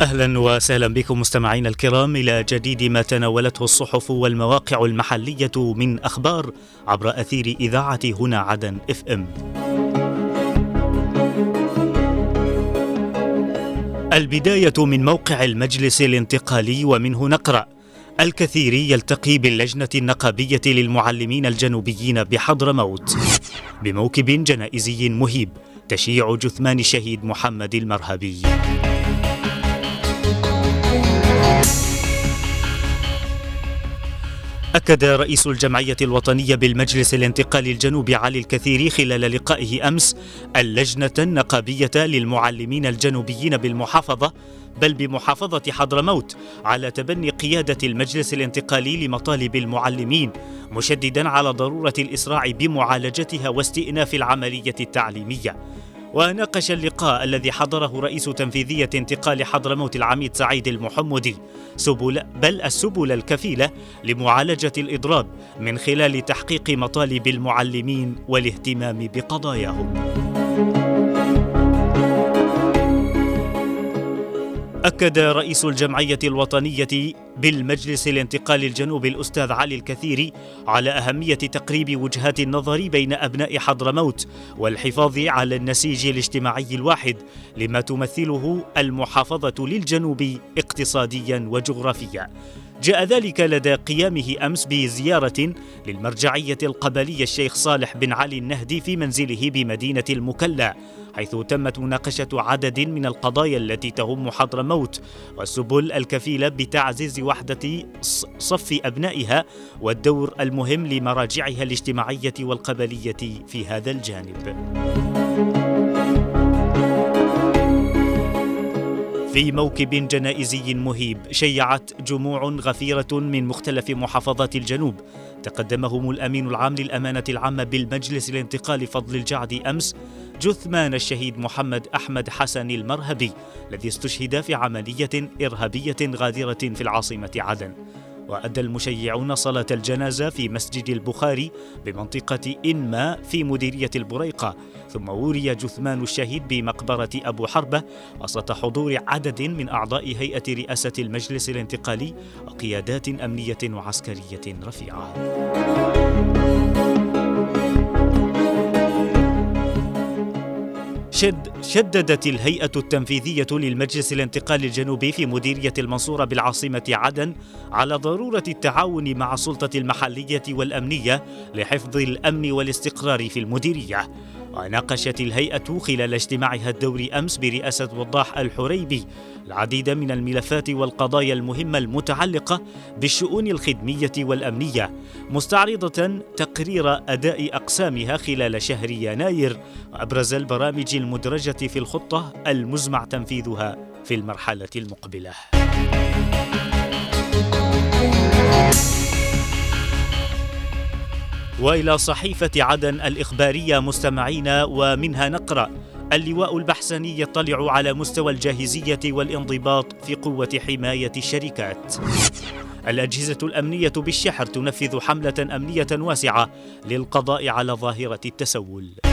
أهلا وسهلا بكم مستمعينا الكرام إلى جديد ما تناولته الصحف والمواقع المحلية من أخبار عبر أثير إذاعة هنا عدن إف إم. البداية من موقع المجلس الانتقالي ومنه نقرأ الكثير يلتقي باللجنة النقابية للمعلمين الجنوبيين بحضرموت بموكب جنائزي مهيب تشييع جثمان الشهيد محمد المرهبي. أكد رئيس الجمعية الوطنية بالمجلس الانتقالي الجنوبي علي الكثير خلال لقائه أمس اللجنة النقابية للمعلمين الجنوبيين بالمحافظة بل بمحافظة حضرموت على تبني قيادة المجلس الانتقالي لمطالب المعلمين مشددا على ضرورة الإسراع بمعالجتها واستئناف العملية التعليمية. وناقش اللقاء الذي حضره رئيس تنفيذية انتقال حضرموت العميد سعيد المحمدي سبل بل السبل الكفيلة لمعالجة الإضراب من خلال تحقيق مطالب المعلمين والاهتمام بقضاياهم. أكد رئيس الجمعية الوطنية بالمجلس الانتقالي الجنوبي الأستاذ علي الكثيري على أهمية تقريب وجهات النظر بين أبناء حضرموت والحفاظ على النسيج الاجتماعي الواحد لما تمثله المحافظة للجنوب اقتصاديا وجغرافيا. جاء ذلك لدى قيامه أمس بزيارة للمرجعية القبلية الشيخ صالح بن علي النهدي في منزله بمدينة المكلا حيث تمت مناقشة عدد من القضايا التي تهم حضرموت والسبل الكفيلة بتعزيز وحده صف أبنائها والدور المهم لمراجعها الاجتماعية والقبلية في هذا الجانب. في موكب جنائزي مهيب شيعت جموع غفيرة من مختلف محافظات الجنوب تقدمهم الأمين العام للأمانة العامة بالمجلس الانتقالي فضل الجعد أمس جثمان الشهيد محمد أحمد حسن المرهبي الذي استشهد في عملية إرهابية غادرة في العاصمة عدن وأدى المشيعون صلاة الجنازة في مسجد البخاري بمنطقة إنما في مديرية البريقة ثم وري جثمان الشهيد بمقبرة أبو حربة وسط حضور عدد من أعضاء هيئة رئاسة المجلس الانتقالي وقيادات أمنية وعسكرية رفيعة. شد شددت الهيئة التنفيذية للمجلس الانتقالي الجنوبي في مديرية المنصورة بالعاصمة عدن على ضرورة التعاون مع السلطة المحلية والأمنية لحفظ الأمن والاستقرار في المديرية. وناقشت الهيئة خلال اجتماعها الدوري أمس برئاسة وضاح الحريبي العديد من الملفات والقضايا المهمة المتعلقة بالشؤون الخدمية والأمنية مستعرضة تقرير أداء أقسامها خلال شهر يناير وأبرز البرامج المدرجة في الخطة المزمع تنفيذها في المرحلة المقبلة. وإلى صحيفة عدن الإخبارية مستمعين ومنها نقرأ اللواء البحسني يطلع على مستوى الجاهزية والانضباط في قوة حماية الشركات. الأجهزة الأمنية بالشحر تنفذ حملة أمنية واسعة للقضاء على ظاهرة التسول.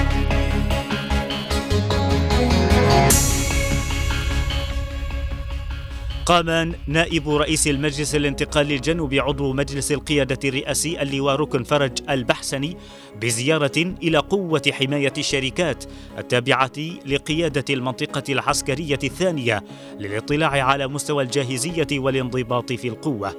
قام نائب رئيس المجلس الانتقالي الجنوبي عضو مجلس القيادة الرئاسي اللواء ركن فرج البحسني بزيارة إلى قوة حماية الشركات التابعة لقيادة المنطقة العسكرية الثانية للاطلاع على مستوى الجاهزية والانضباط في القوة.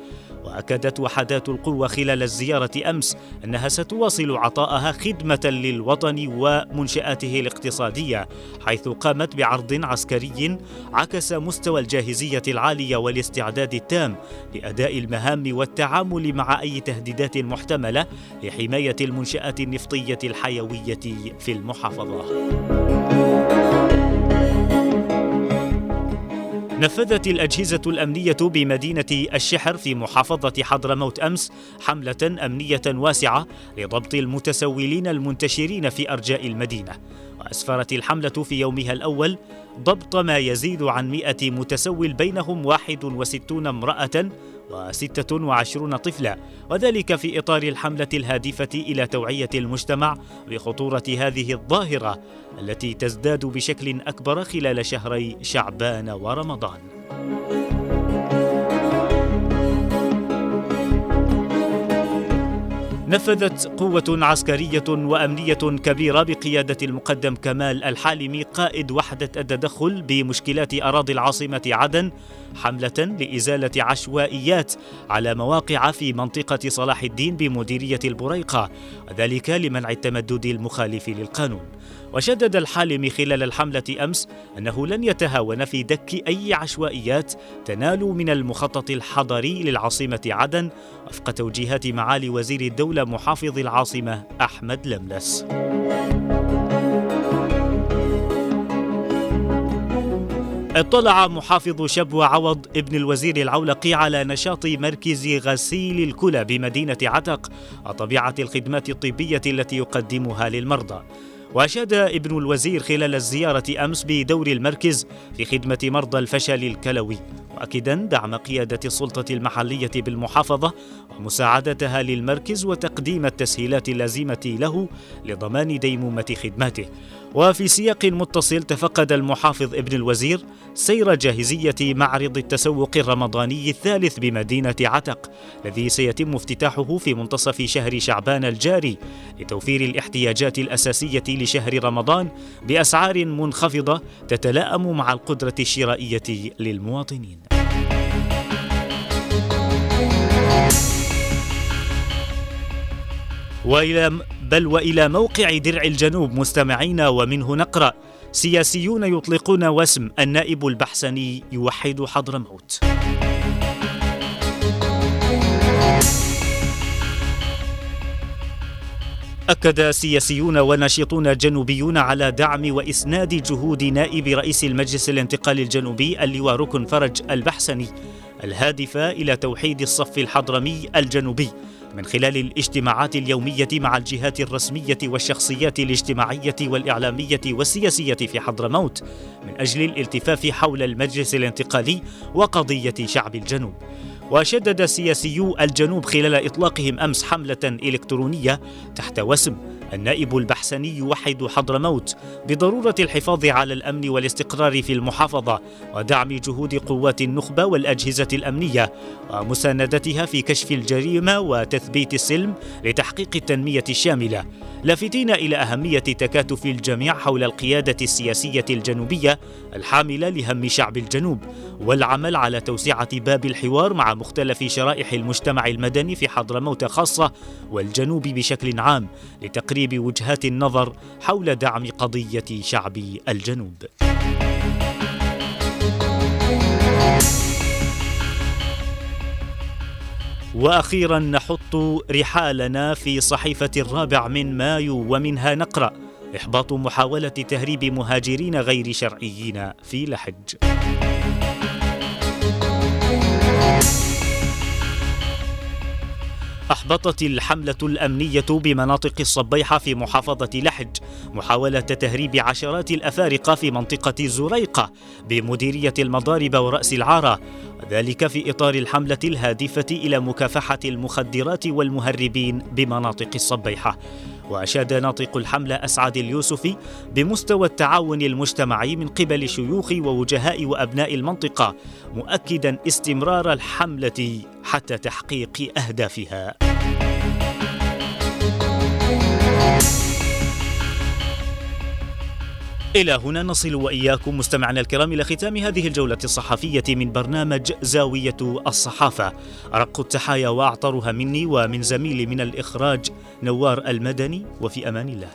وأكدت وحدات القوة خلال الزيارة أمس أنها ستواصل عطاءها خدمة للوطن ومنشآته الاقتصادية حيث قامت بعرض عسكري عكس مستوى الجاهزية العاليه والاستعداد التام لأداء المهام والتعامل مع أي تهديدات محتملة لحماية المنشآت النفطية الحيوية في المحافظة. نفذت الأجهزة الأمنية بمدينة الشحر في محافظة حضرموت أمس حملة أمنية واسعة لضبط المتسولين المنتشرين في أرجاء المدينة. وأسفرت الحملة في يومها الأول ضبط ما يزيد عن مئة متسول بينهم 61 امرأة و26 طفلا وذلك في إطار الحملة الهادفة إلى توعية المجتمع بخطورة هذه الظاهرة التي تزداد بشكل أكبر خلال شهري شعبان ورمضان. نفذت قوة عسكرية وأمنية كبيرة بقيادة المقدم كمال الحالمي قائد وحدة التدخل بمشكلات أراضي العاصمة عدن حملة لإزالة عشوائيات على مواقع في منطقة صلاح الدين بمديرية البريقة وذلك لمنع التمدد المخالف للقانون. وشدد الحالم خلال الحملة أمس أنه لن يتهاون في دك أي عشوائيات تنال من المخطط الحضري للعاصمة عدن وفق توجيهات معالي وزير الدولة محافظ العاصمة أحمد لملس. اطلع محافظ شبوة عوض ابن الوزير العولقي على نشاط مركز غسيل الكلى بمدينة عتق وطبيعة الخدمات الطبية التي يقدمها للمرضى وأشاد ابن الوزير خلال الزيارة أمس بدور المركز في خدمة مرضى الفشل الكلوي مؤكدا دعم قيادة السلطة المحلية بالمحافظة ومساعدتها للمركز وتقديم التسهيلات اللازمة له لضمان ديمومة خدماته. وفي سياق متصل تفقد المحافظ ابن الوزير سير جاهزية معرض التسوق الرمضاني الثالث بمدينة عتق الذي سيتم افتتاحه في منتصف شهر شعبان الجاري لتوفير الاحتياجات الأساسية لشهر رمضان بأسعار منخفضة تتلائم مع القدرة الشرائية للمواطنين. وإلى بل وإلى موقع درع الجنوب مستمعين ومنه نقرأ. سياسيون يطلقون وسم النائب البحسني يوحد حضرموت أكد سياسيون وناشطون جنوبيون على دعم وإسناد جهود نائب رئيس المجلس الانتقالي الجنوبي اللواء ركن فرج البحسني الهادفة إلى توحيد الصف الحضرمي الجنوبي. من خلال الاجتماعات اليومية مع الجهات الرسمية والشخصيات الاجتماعية والإعلامية والسياسية في حضرموت من أجل الالتفاف حول المجلس الانتقالي وقضية شعب الجنوب. وشدد سياسيو الجنوب خلال إطلاقهم أمس حملة إلكترونية تحت وسم. النائب البحسني يوحد حضرموت بضرورة الحفاظ على الأمن والاستقرار في المحافظة ودعم جهود قوات النخبة والأجهزة الأمنية ومساندتها في كشف الجريمة وتثبيت السلم لتحقيق التنمية الشاملة. لافتين إلى أهمية تكاتف الجميع حول القيادة السياسية الجنوبية الحاملة لهم شعب الجنوب والعمل على توسعة باب الحوار مع مختلف شرائح المجتمع المدني في حضرموت خاصة والجنوب بشكل عام لتقريب وجهات النظر حول دعم قضية شعب الجنوب. وأخيرا نحط رحالنا في صحيفة الرابع من مايو ومنها نقرأ إحباط محاولة تهريب مهاجرين غير شرعيين في لحج. أحبطت الحملة الأمنية بمناطق الصبيحة في محافظة لحج محاولة تهريب عشرات الأفارقة في منطقة زريقة بمديرية المضارب ورأس العارة ذلك في إطار الحملة الهادفة إلى مكافحة المخدرات والمهربين بمناطق الصبيحة. وأشاد ناطق الحملة أسعد اليوسفي بمستوى التعاون المجتمعي من قبل شيوخ ووجهاء وأبناء المنطقة مؤكدا استمرار الحملة حتى تحقيق أهدافها. إلى هنا نصل وإياكم مستمعنا الكرام إلى ختام هذه الجولة الصحفية من برنامج زاوية الصحافة. أرق التحايا وأعطرها مني ومن زميلي من الإخراج نوار المدني وفي أمان الله.